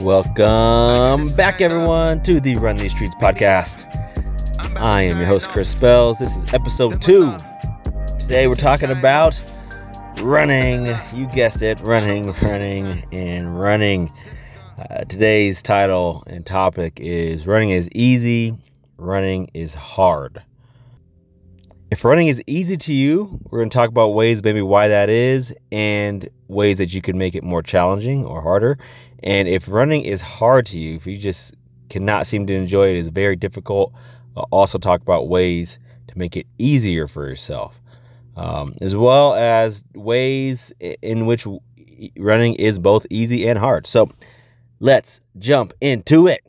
Welcome back, everyone, to the Run These Streets podcast. I am your host, Chris Spells. This is episode two. Today, we're talking about running. You guessed it running, running, and running. Uh, today's title and topic is Running is Easy, Running is Hard. If running is easy to you, we're going to talk about ways, maybe why that is, and ways that you could make it more challenging or harder. And if running is hard to you, if you just cannot seem to enjoy it, is very difficult. I'll also talk about ways to make it easier for yourself, um, as well as ways in which running is both easy and hard. So let's jump into it.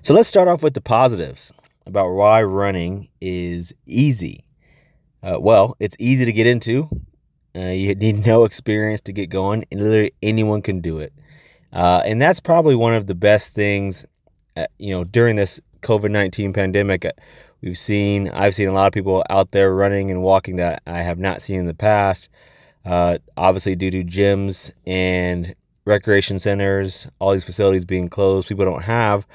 So let's start off with the positives about why running is easy. Uh, well, it's easy to get into. Uh, you need no experience to get going, and literally anyone can do it. Uh, and that's probably one of the best things, uh, you know, during this COVID 19 pandemic. Uh, we've seen, I've seen a lot of people out there running and walking that I have not seen in the past. Uh, obviously, due to gyms and recreation centers, all these facilities being closed, people don't have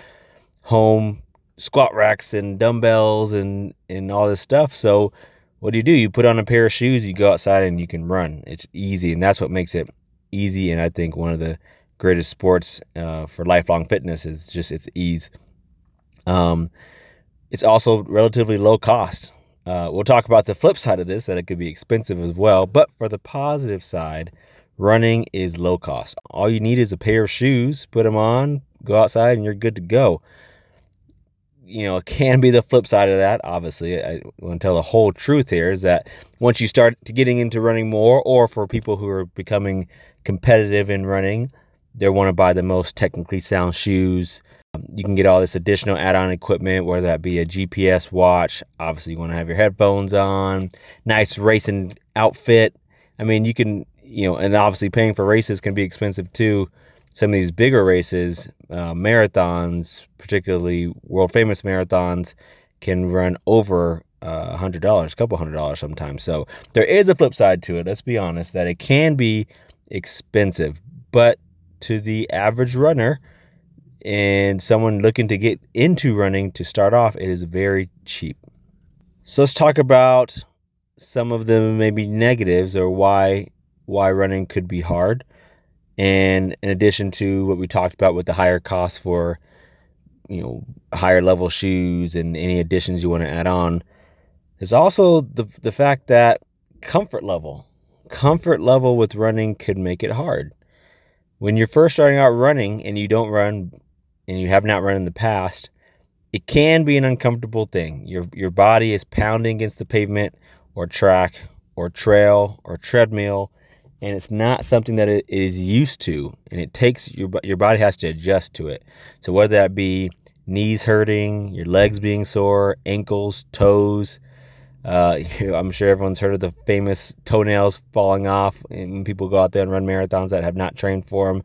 home squat racks and dumbbells and and all this stuff. So what do you do? You put on a pair of shoes, you go outside and you can run. It's easy, and that's what makes it easy. And I think one of the greatest sports uh, for lifelong fitness is just its ease. Um, it's also relatively low cost. Uh, we'll talk about the flip side of this that it could be expensive as well. But for the positive side, running is low cost. All you need is a pair of shoes, put them on, go outside, and you're good to go you know, it can be the flip side of that. Obviously, I want to tell the whole truth here is that once you start getting into running more, or for people who are becoming competitive in running, they want to buy the most technically sound shoes. Um, you can get all this additional add-on equipment, whether that be a GPS watch. Obviously, you want to have your headphones on, nice racing outfit. I mean, you can, you know, and obviously paying for races can be expensive too some of these bigger races, uh, marathons, particularly world famous marathons, can run over a uh, hundred dollars, a couple hundred dollars sometimes. So there is a flip side to it. Let's be honest that it can be expensive, but to the average runner and someone looking to get into running to start off, it is very cheap. So let's talk about some of the maybe negatives or why why running could be hard. And in addition to what we talked about with the higher cost for, you know, higher level shoes and any additions you want to add on, there's also the the fact that comfort level, comfort level with running could make it hard. When you're first starting out running and you don't run and you have not run in the past, it can be an uncomfortable thing. Your your body is pounding against the pavement or track or trail or treadmill and it's not something that it is used to and it takes your your body has to adjust to it. So whether that be knees hurting your legs being sore ankles toes uh, i'm sure everyone's heard of the famous toenails falling off when people go out there and run marathons that have not trained for them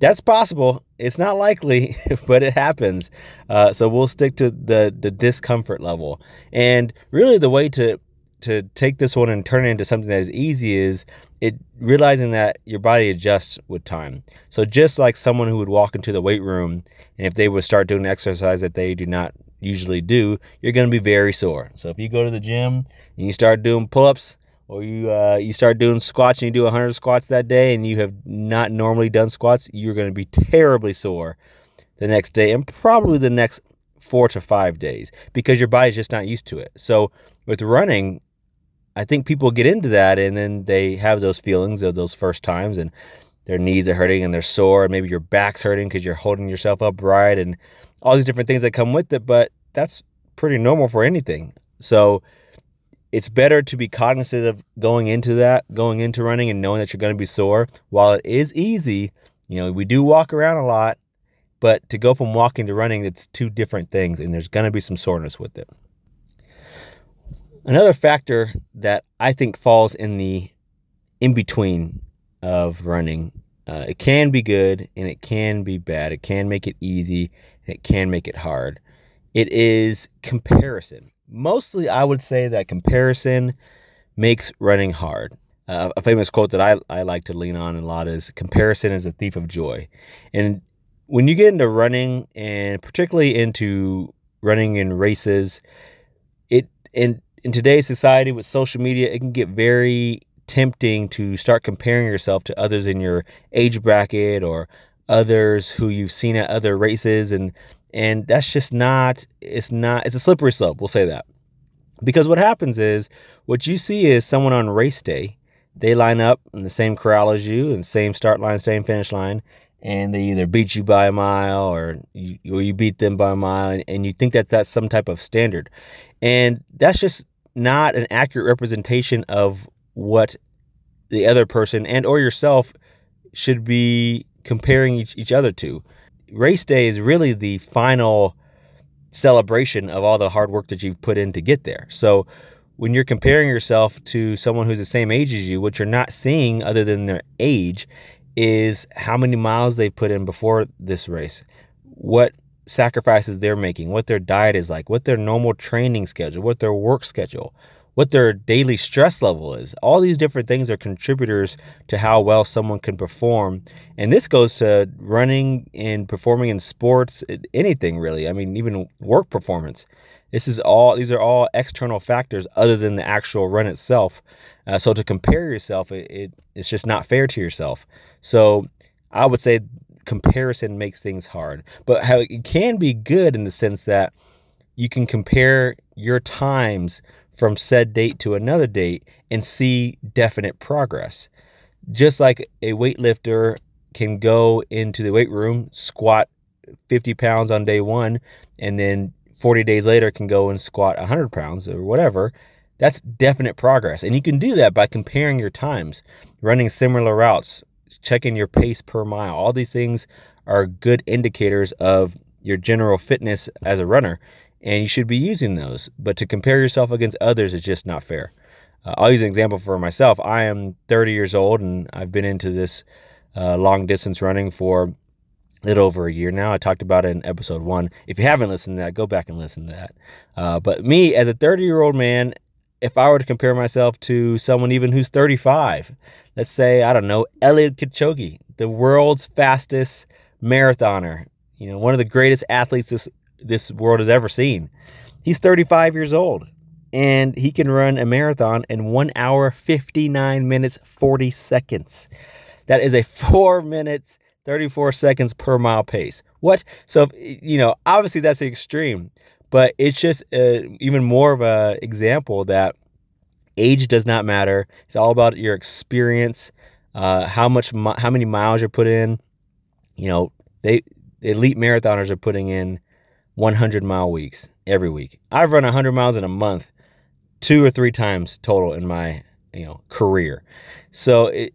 that's possible. It's not likely but it happens. Uh, so we'll stick to the the discomfort level. And really the way to to take this one and turn it into something that is easy is it realizing that your body adjusts with time. So just like someone who would walk into the weight room and if they would start doing exercise that they do not usually do, you're going to be very sore. So if you go to the gym and you start doing pull-ups or you uh, you start doing squats and you do 100 squats that day and you have not normally done squats, you're going to be terribly sore the next day and probably the next 4 to 5 days because your body's just not used to it. So with running, I think people get into that and then they have those feelings of those first times and their knees are hurting and they're sore and maybe your back's hurting because you're holding yourself upright and all these different things that come with it but that's pretty normal for anything. So it's better to be cognizant of going into that going into running and knowing that you're going to be sore. While it is easy you know we do walk around a lot but to go from walking to running it's two different things and there's going to be some soreness with it Another factor that I think falls in the in between of running, uh, it can be good and it can be bad. It can make it easy and it can make it hard. It is comparison. Mostly, I would say that comparison makes running hard. uh, a famous quote that I, I like to lean on a lot is comparison is a thief of joy. And when you get into running and particularly into running in races, it in in today's society with social media, it can get very tempting to start comparing yourself to others in your age bracket or others who you've seen at other races. And and that's just not it's not it's a slippery slope we'll say that. Because what happens is what you see is someone on race day they line up in the same corral as you and same start line same finish line and they either beat you by a mile or you, or you beat them by a mile and, and you think that that's some type of standard. And that's just not an accurate representation of what the other person and or yourself should be comparing each, each other to. Race day is really the final celebration of all the hard work that you've put in to get there. So when you're comparing yourself to someone who's the same age as you, what you're not seeing other than their age is how many miles they've put in before this race, what sacrifices they're making, what their diet is like, what their normal training schedule, what their work schedule, what their daily stress level is. All these different things are contributors to how well someone can perform. And this goes to running and performing in sports, anything really. I mean, even work performance. This is all, these are all external factors other than the actual run itself. Uh, so to compare yourself, it, it, it's just not fair to yourself. So I would say comparison makes things hard, but how it can be good in the sense that you can compare your times from said date to another date and see definite progress. Just like a weightlifter can go into the weight room, squat 50 pounds on day one, and then 40 days later can go and squat 100 pounds or whatever. That's definite progress. And you can do that by comparing your times, running similar routes, checking your pace per mile. All these things are good indicators of your general fitness as a runner and you should be using those. But to compare yourself against others is just not fair. Uh, I'll use an example for myself. I am 30 years old and I've been into this uh, long distance running for a little over a year now. I talked about it in episode one. If you haven't listened to that, go back and listen to that. Uh, but me, as a 30 year old man, if I were to compare myself to someone even who's 35, let's say, I don't know, Eliud Kipchoge, the world's fastest marathoner, you know, one of the greatest athletes this this world has ever seen. He's 35 years old and he can run a marathon in one hour, 59 minutes, 40 seconds. That is a four minutes, 34 seconds per mile pace. What? So, you know, obviously that's the extreme, but it's just uh, even more of a example that age does not matter. It's all about your experience, uh, how much, how many miles you're put in. You know, they elite marathoners are putting in 100 mile weeks every week. I've run 100 miles in a month, two or three times total in my you know career. So it,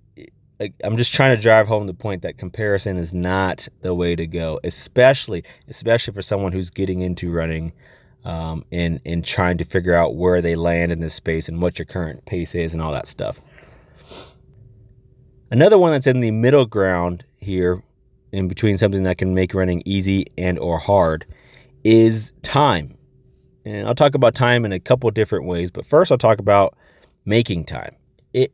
I'm just trying to drive home the point that comparison is not the way to go, especially especially for someone who's getting into running um, and and trying to figure out where they land in this space and what your current pace is and all that stuff. Another one that's in the middle ground here, in between something that can make running easy and or hard, is time. And I'll talk about time in a couple different ways, but first I'll talk about making time. It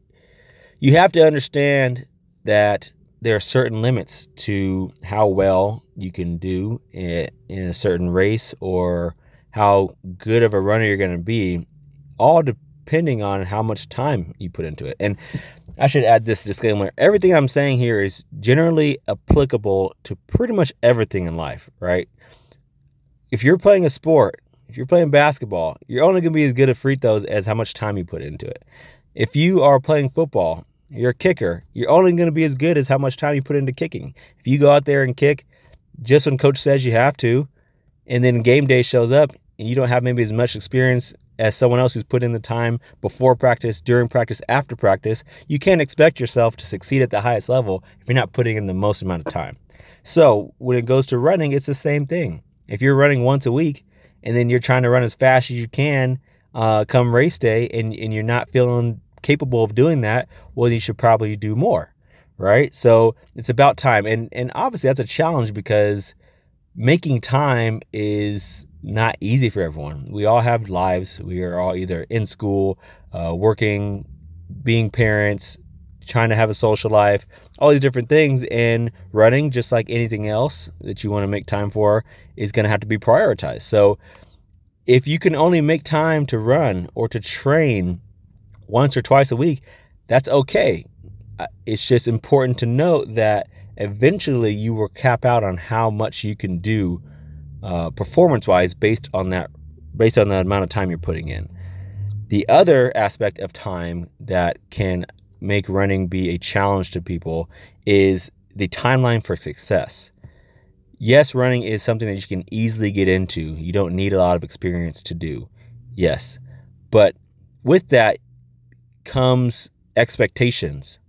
you have to understand that there are certain limits to how well you can do in, a certain race or how good of a runner you're going to be, all depending on how much time you put into it. And I should add this disclaimer everything I'm saying here is generally applicable to pretty much everything in life, right? if you're playing a sport, if you're playing basketball, you're only going to be as good at free throws as how much time you put into it. If you are playing football, you're a kicker, you're only going to be as good as how much time you put into kicking. If you go out there and kick just when coach says you have to, and then game day shows up and you don't have maybe as much experience as someone else who's put in the time before practice, during practice, after practice, you can't expect yourself to succeed at the highest level if you're not putting in the most amount of time. So when it goes to running, it's the same thing. If you're running once a week and then you're trying to run as fast as you can uh, come race day and, and you're not feeling capable of doing that, well, you should probably do more, right? So it's about time. And, and obviously, that's a challenge because making time is not easy for everyone. We all have lives. We are all either in school, uh, working, being parents, trying to have a social life, all these different things. And running, just like anything else that you want to make time for, is going to have to be prioritized. So if you can only make time to run or to train once or twice a week, that's okay. It's just important to note that eventually you will cap out on how much you can do uh, performance wise based on that based on the amount of time you're putting in. The other aspect of time that can make running be a challenge to people is the timeline for success. Yes, running is something that you can easily get into. You don't need a lot of experience to do. Yes. But with that comes expectations.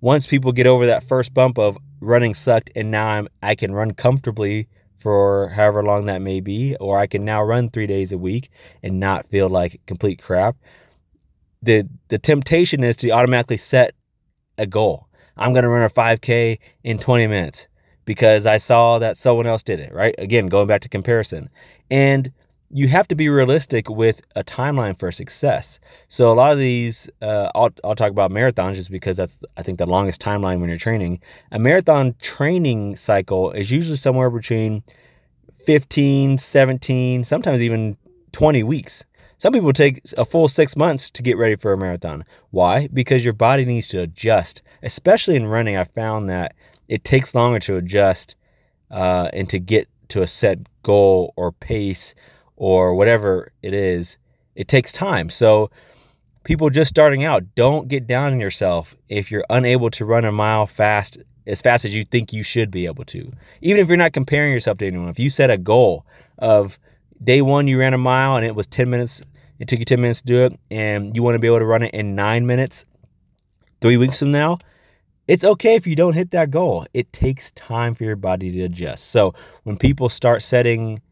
Once people get over that first bump of running sucked and now I'm I can run comfortably for however long that may be, or I can now run three days a week and not feel like complete crap. The the temptation is to automatically set a goal. I'm gonna run a 5K in 20 minutes because I saw that someone else did it, right? Again, going back to comparison. And you have to be realistic with a timeline for success. So a lot of these, uh, I'll, I'll talk about marathons just because that's I think the longest timeline when you're training. A marathon training cycle is usually somewhere between 15, 17, sometimes even 20 weeks. Some people take a full six months to get ready for a marathon. Why? Because your body needs to adjust. Especially in running, I found that it takes longer to adjust uh, and to get to a set goal or pace or whatever it is, it takes time. So, people just starting out, don't get down on yourself if you're unable to run a mile fast as fast as you think you should be able to. Even if you're not comparing yourself to anyone, if you set a goal of day one, you ran a mile and it was 10 minutes, it took you 10 minutes to do it, and you want to be able to run it in nine minutes three weeks from now, it's okay if you don't hit that goal. It takes time for your body to adjust. So when people start setting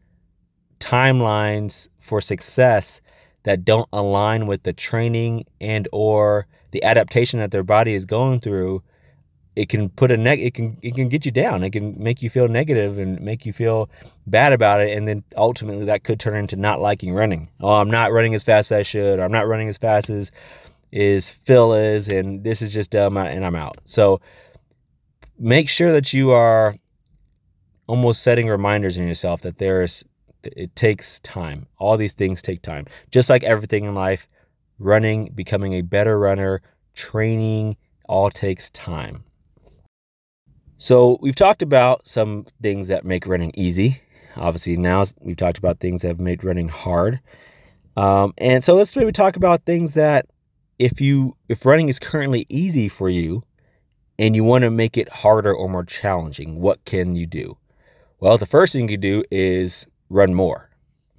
timelines for success that don't align with the training and or the adaptation that their body is going through it can put a neg it can it can get you down. It can make you feel negative and make you feel bad about it and then ultimately that could turn into not liking running. Oh i'm not running as fast as i should or i'm not running as fast as is phil is and this is just dumb and i'm out. So make sure that you are almost setting reminders in yourself that there's it takes time. All these things take time. Just like everything in life, running, becoming a better runner, training, all takes time. So, we've talked about some things that make running easy. Obviously, now we've talked about things that have made running hard. Um, and so, let's maybe talk about things that if you if running is currently easy for you and you want to make it harder or more challenging, what can you do? Well, the first thing you do is run more.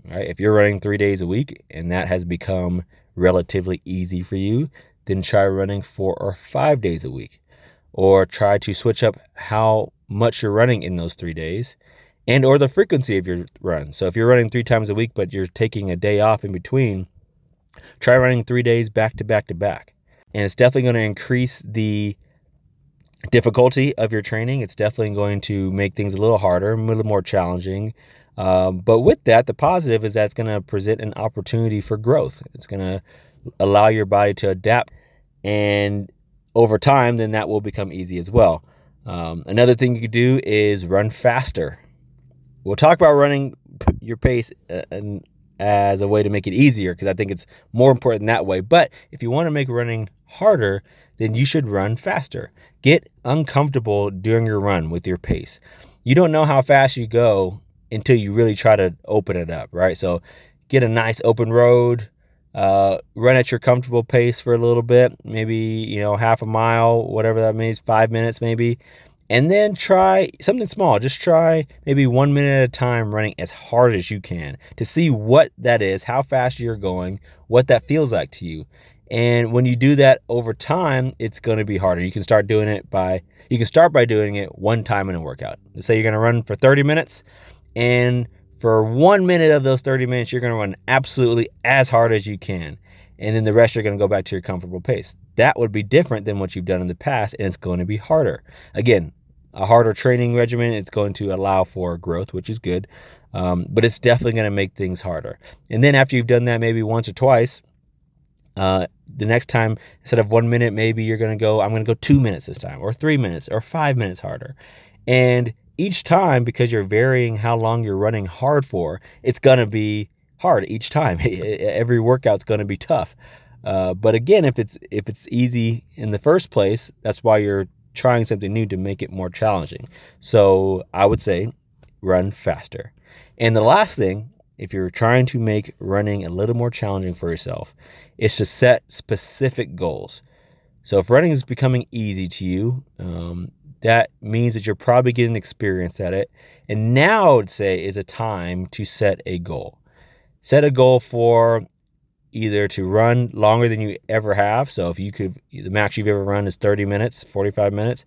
Right? If you're running three days a week and that has become relatively easy for you, then try running four or five days a week. Or try to switch up how much you're running in those three days and or the frequency of your run. So if you're running three times a week but you're taking a day off in between, try running three days back to back to back. And it's definitely going to increase the difficulty of your training. It's definitely going to make things a little harder, a little more challenging. Um, but with that, the positive is that it's going to present an opportunity for growth. It's going to allow your body to adapt. And over time, then that will become easy as well. Um, another thing you could do is run faster. We'll talk about running your pace uh, as a way to make it easier because I think it's more important that way. But if you want to make running harder, then you should run faster. Get uncomfortable during your run with your pace. You don't know how fast you go until you really try to open it up, right? So get a nice open road, uh, run at your comfortable pace for a little bit, maybe, you know, half a mile, whatever that means, five minutes maybe. And then try something small. Just try maybe one minute at a time running as hard as you can to see what that is, how fast you're going, what that feels like to you. And when you do that over time, it's going to be harder. You can start doing it by, you can start by doing it one time in a workout. Let's say you're going to run for 30 minutes. And for one minute of those 30 minutes, you're going to run absolutely as hard as you can. And then the rest, you're going to go back to your comfortable pace. That would be different than what you've done in the past, and it's going to be harder. Again, a harder training regimen, it's going to allow for growth, which is good, um, but it's definitely going to make things harder. And then after you've done that maybe once or twice, Uh, the next time, instead of one minute, maybe you're going to go, I'm going to go two minutes this time, or three minutes, or five minutes harder. And each time, because you're varying how long you're running hard for, it's going to be hard each time. Every workout's going to be tough. Uh, but again, if it's if it's easy in the first place, that's why you're trying something new to make it more challenging. So I would say run faster. And the last thing, if you're trying to make running a little more challenging for yourself, is to set specific goals. So if running is becoming easy to you, um, that means that you're probably getting experience at it. And now I would say is a time to set a goal. Set a goal for either to run longer than you ever have. So if you could, the max you've ever run is 30 minutes, 45 minutes.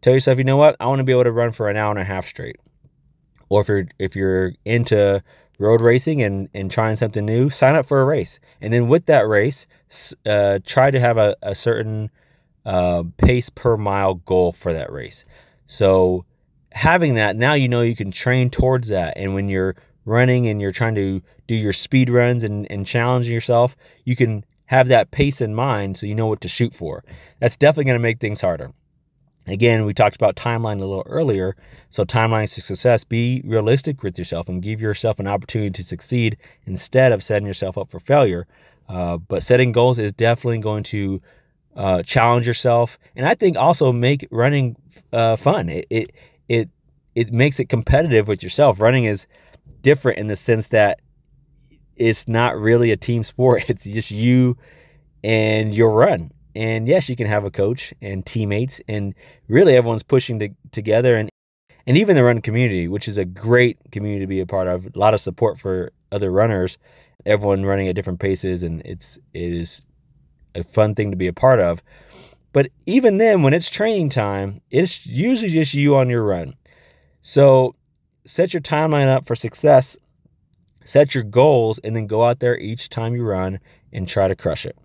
Tell yourself, you know what? I want to be able to run for an hour and a half straight. Or if you're if you're into road racing and and trying something new, sign up for a race. And then with that race, uh, try to have a, a certain uh, pace per mile goal for that race. So having that, now you know you can train towards that. And when you're running and you're trying to do your speed runs and, and challenging yourself, you can have that pace in mind so you know what to shoot for. That's definitely going to make things harder. Again, we talked about timeline a little earlier. So, timelines to success, be realistic with yourself and give yourself an opportunity to succeed instead of setting yourself up for failure. Uh, but setting goals is definitely going to uh, challenge yourself, and I think also make running uh, fun. It, it it it makes it competitive with yourself. Running is different in the sense that it's not really a team sport. It's just you and your run. And yes, you can have a coach and teammates, and really everyone's pushing to, together, and and even the run community, which is a great community to be a part of. A lot of support for other runners. Everyone running at different paces, and it's it is a fun thing to be a part of. But even then, when it's training time, it's usually just you on your run. So set your timeline up for success, set your goals, and then go out there each time you run and try to crush it.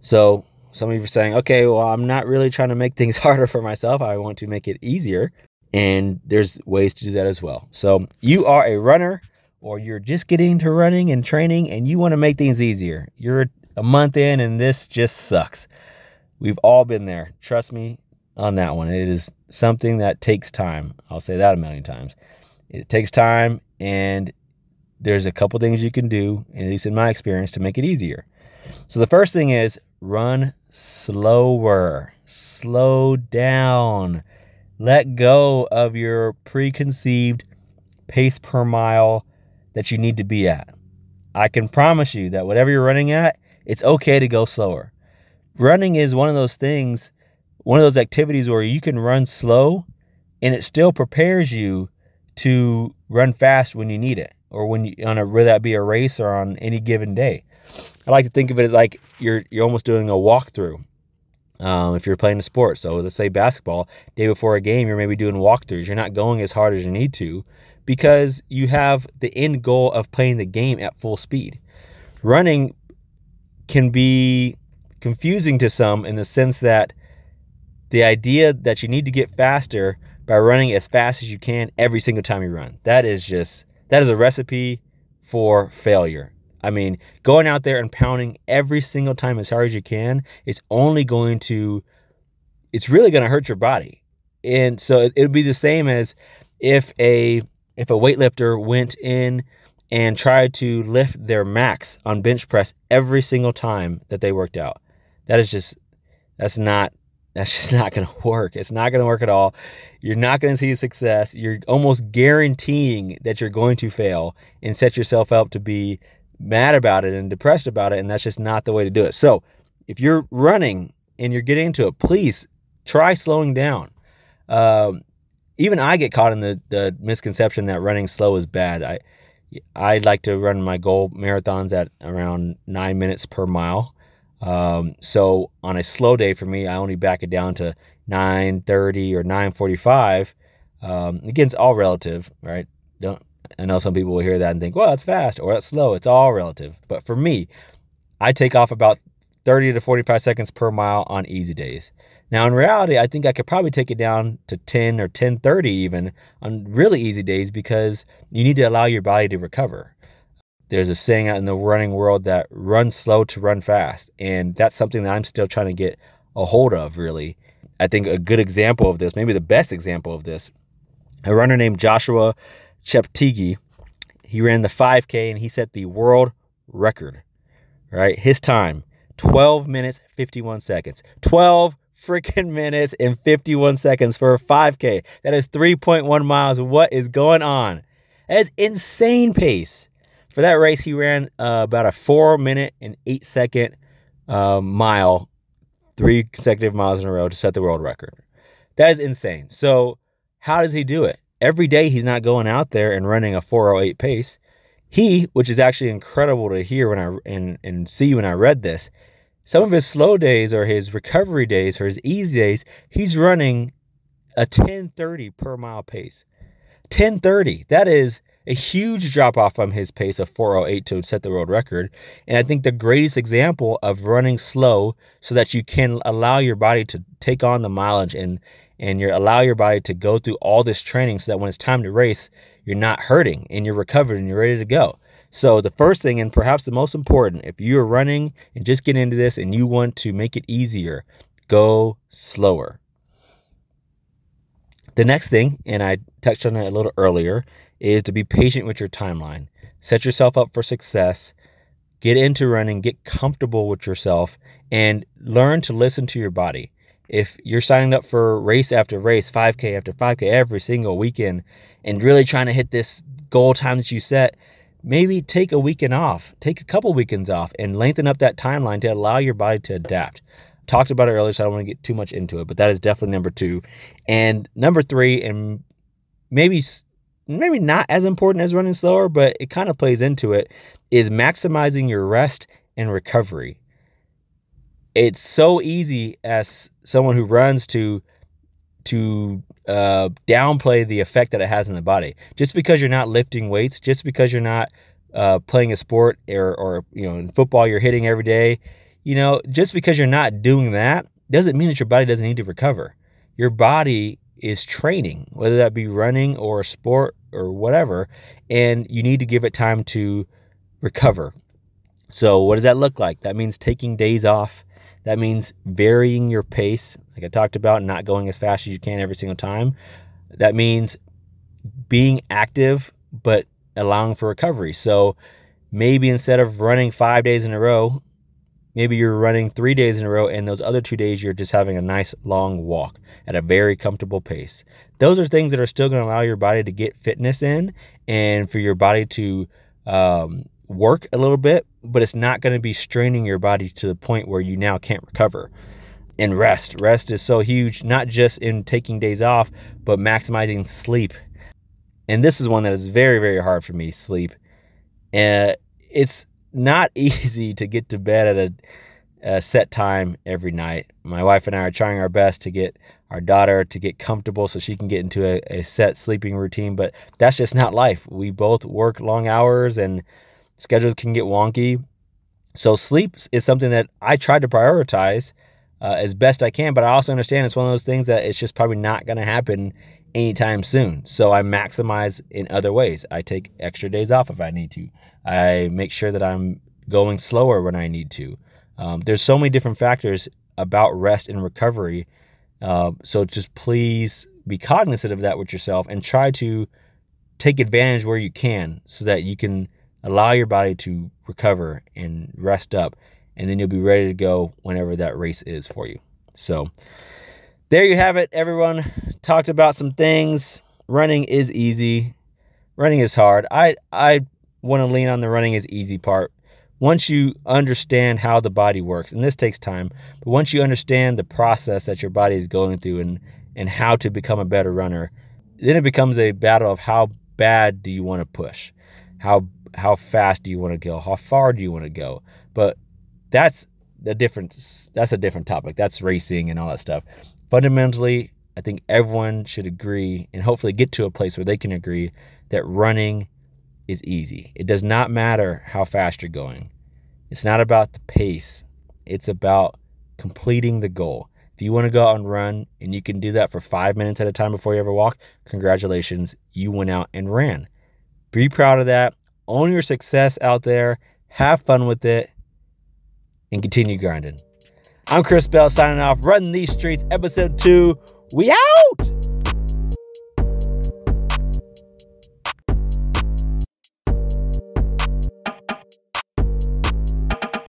So some of you are saying, okay, well, I'm not really trying to make things harder for myself. I want to make it easier. And there's ways to do that as well. So you are a runner or you're just getting into running and training and you want to make things easier. You're a month in and this just sucks. We've all been there. Trust me on that one. It is something that takes time. I'll say that a million times. It takes time and there's a couple things you can do, at least in my experience, to make it easier. So the first thing is run slower. Slow down. Let go of your preconceived pace per mile that you need to be at. I can promise you that whatever you're running at, it's okay to go slower. Running is one of those things, one of those activities where you can run slow and it still prepares you to run fast when you need it or when you on a whether that be a race or on any given day. I like to think of it as like you're you're almost doing a walkthrough. Um, if you're playing a sport, so let's say basketball, day before a game, you're maybe doing walkthroughs. You're not going as hard as you need to because you have the end goal of playing the game at full speed. Running can be confusing to some in the sense that the idea that you need to get faster by running as fast as you can every single time you run. That is just that is a recipe for failure. I mean, going out there and pounding every single time as hard as you can, it's only going to it's really going to hurt your body. And so it, would be the same as if a if a weightlifter went in and tried to lift their max on bench press every single time that they worked out. That is just that's not that's just not going to work. It's not going to work at all. You're not going to see success. You're almost guaranteeing that you're going to fail and set yourself up to be mad about it and depressed about it and that's just not the way to do it. So, if you're running and you're getting into it, please try slowing down. Um, even I get caught in the the misconception that running slow is bad. I I like to run my goal marathons at around nine minutes per mile. Um, so on a slow day for me, I only back it down to 9:30 or 9:45. Um, again, it's all relative, right? Don't I know some people will hear that and think, well, that's fast or that's slow. It's all relative. But for me, I take off about 30 to 45 seconds per mile on easy days. Now, in reality, I think I could probably take it down to 10 or 10:30 even on really easy days because you need to allow your body to recover. there's a saying out in the running world that run slow to run fast. And that's something that I'm still trying to get a hold of, really. I think a good example of this, maybe the best example of this, a runner named Joshua Cheptegei, he ran the 5K and he set the world record, right? His time, 12 minutes, 51 seconds. 12 freaking minutes and 51 seconds for a 5K. That is 3.1 miles. What is going on? That is insane pace. For that race, he ran uh, about a four minute and eight second uh, mile, three consecutive miles in a row to set the world record. That is insane. So, how does he do it? Every day, he's not going out there and running a 408 pace. He, which is actually incredible to hear when I and, and see when I read this, some of his slow days or his recovery days or his easy days, he's running a 1030 per mile pace. 1030. That is a huge drop off from his pace of 408 to set the world record. And I think the greatest example of running slow so that you can allow your body to take on the mileage and and you allow your body to go through all this training so that when it's time to race, you're not hurting and you're recovered and you're ready to go. So, the first thing, and perhaps the most important, if you're running and just get into this and you want to make it easier, go slower. The next thing, and I touched on it a little earlier, is to be patient with your timeline. Set yourself up for success. Get into running, get comfortable with yourself, and learn to listen to your body. If you're signing up for race after race, 5K after 5K every single weekend, and really trying to hit this goal time that you set, maybe take a weekend off, take a couple weekends off, and lengthen up that timeline to allow your body to adapt. Talked about it earlier, so I don't want to get too much into it, but that is definitely number two. And number three, and maybe maybe not as important as running slower, but it kind of plays into it, is maximizing your rest and recovery. It's so easy as someone who runs to to uh, downplay the effect that it has in the body. Just because you're not lifting weights, just because you're not uh, playing a sport or, or, you know, in football you're hitting every day, you know, just because you're not doing that doesn't mean that your body doesn't need to recover. Your body is training, whether that be running or a sport or whatever, and you need to give it time to recover. So, what does that look like? That means taking days off that means varying your pace, like I talked about, not going as fast as you can every single time. That means being active, but allowing for recovery. So maybe instead of running five days in a row, maybe you're running three days in a row, and those other two days you're just having a nice long walk at a very comfortable pace. Those are things that are still going to allow your body to get fitness in and for your body to um, work a little bit, but it's not going to be straining your body to the point where you now can't recover. And rest. Rest is so huge, not just in taking days off, but maximizing sleep. And this is one that is very, very hard for me sleep. And it's not easy to get to bed at a, a set time every night. My wife and I are trying our best to get our daughter to get comfortable so she can get into a, a set sleeping routine, but that's just not life. We both work long hours and schedules can get wonky. So sleep is something that I try to prioritize uh, as best I can, but I also understand it's one of those things that it's just probably not going to happen anytime soon. So I maximize in other ways. I take extra days off if I need to. I make sure that I'm going slower when I need to. Um, there's so many different factors about rest and recovery. Uh, so just please be cognizant of that with yourself and try to take advantage where you can so that you can allow your body to recover and rest up, and then you'll be ready to go whenever that race is for you. So, there you have it, everyone. Talked about some things. Running is easy. Running is hard. I I want to lean on the running is easy part. Once you understand how the body works, and this takes time, but once you understand the process that your body is going through and and how to become a better runner, then it becomes a battle of how bad do you want to push? How how fast do you want to go? How far do you want to go? But that's a different that's a different topic. That's racing and all that stuff. Fundamentally, I think everyone should agree and hopefully get to a place where they can agree that running is easy. It does not matter how fast you're going. It's not about the pace. It's about completing the goal. If you want to go out and run and you can do that for five minutes at a time before you ever walk, congratulations, you went out and ran. Be proud of that Own your success out there, have fun with it, and continue grinding. I'm Chris Bell signing off, running these streets, episode two. We out!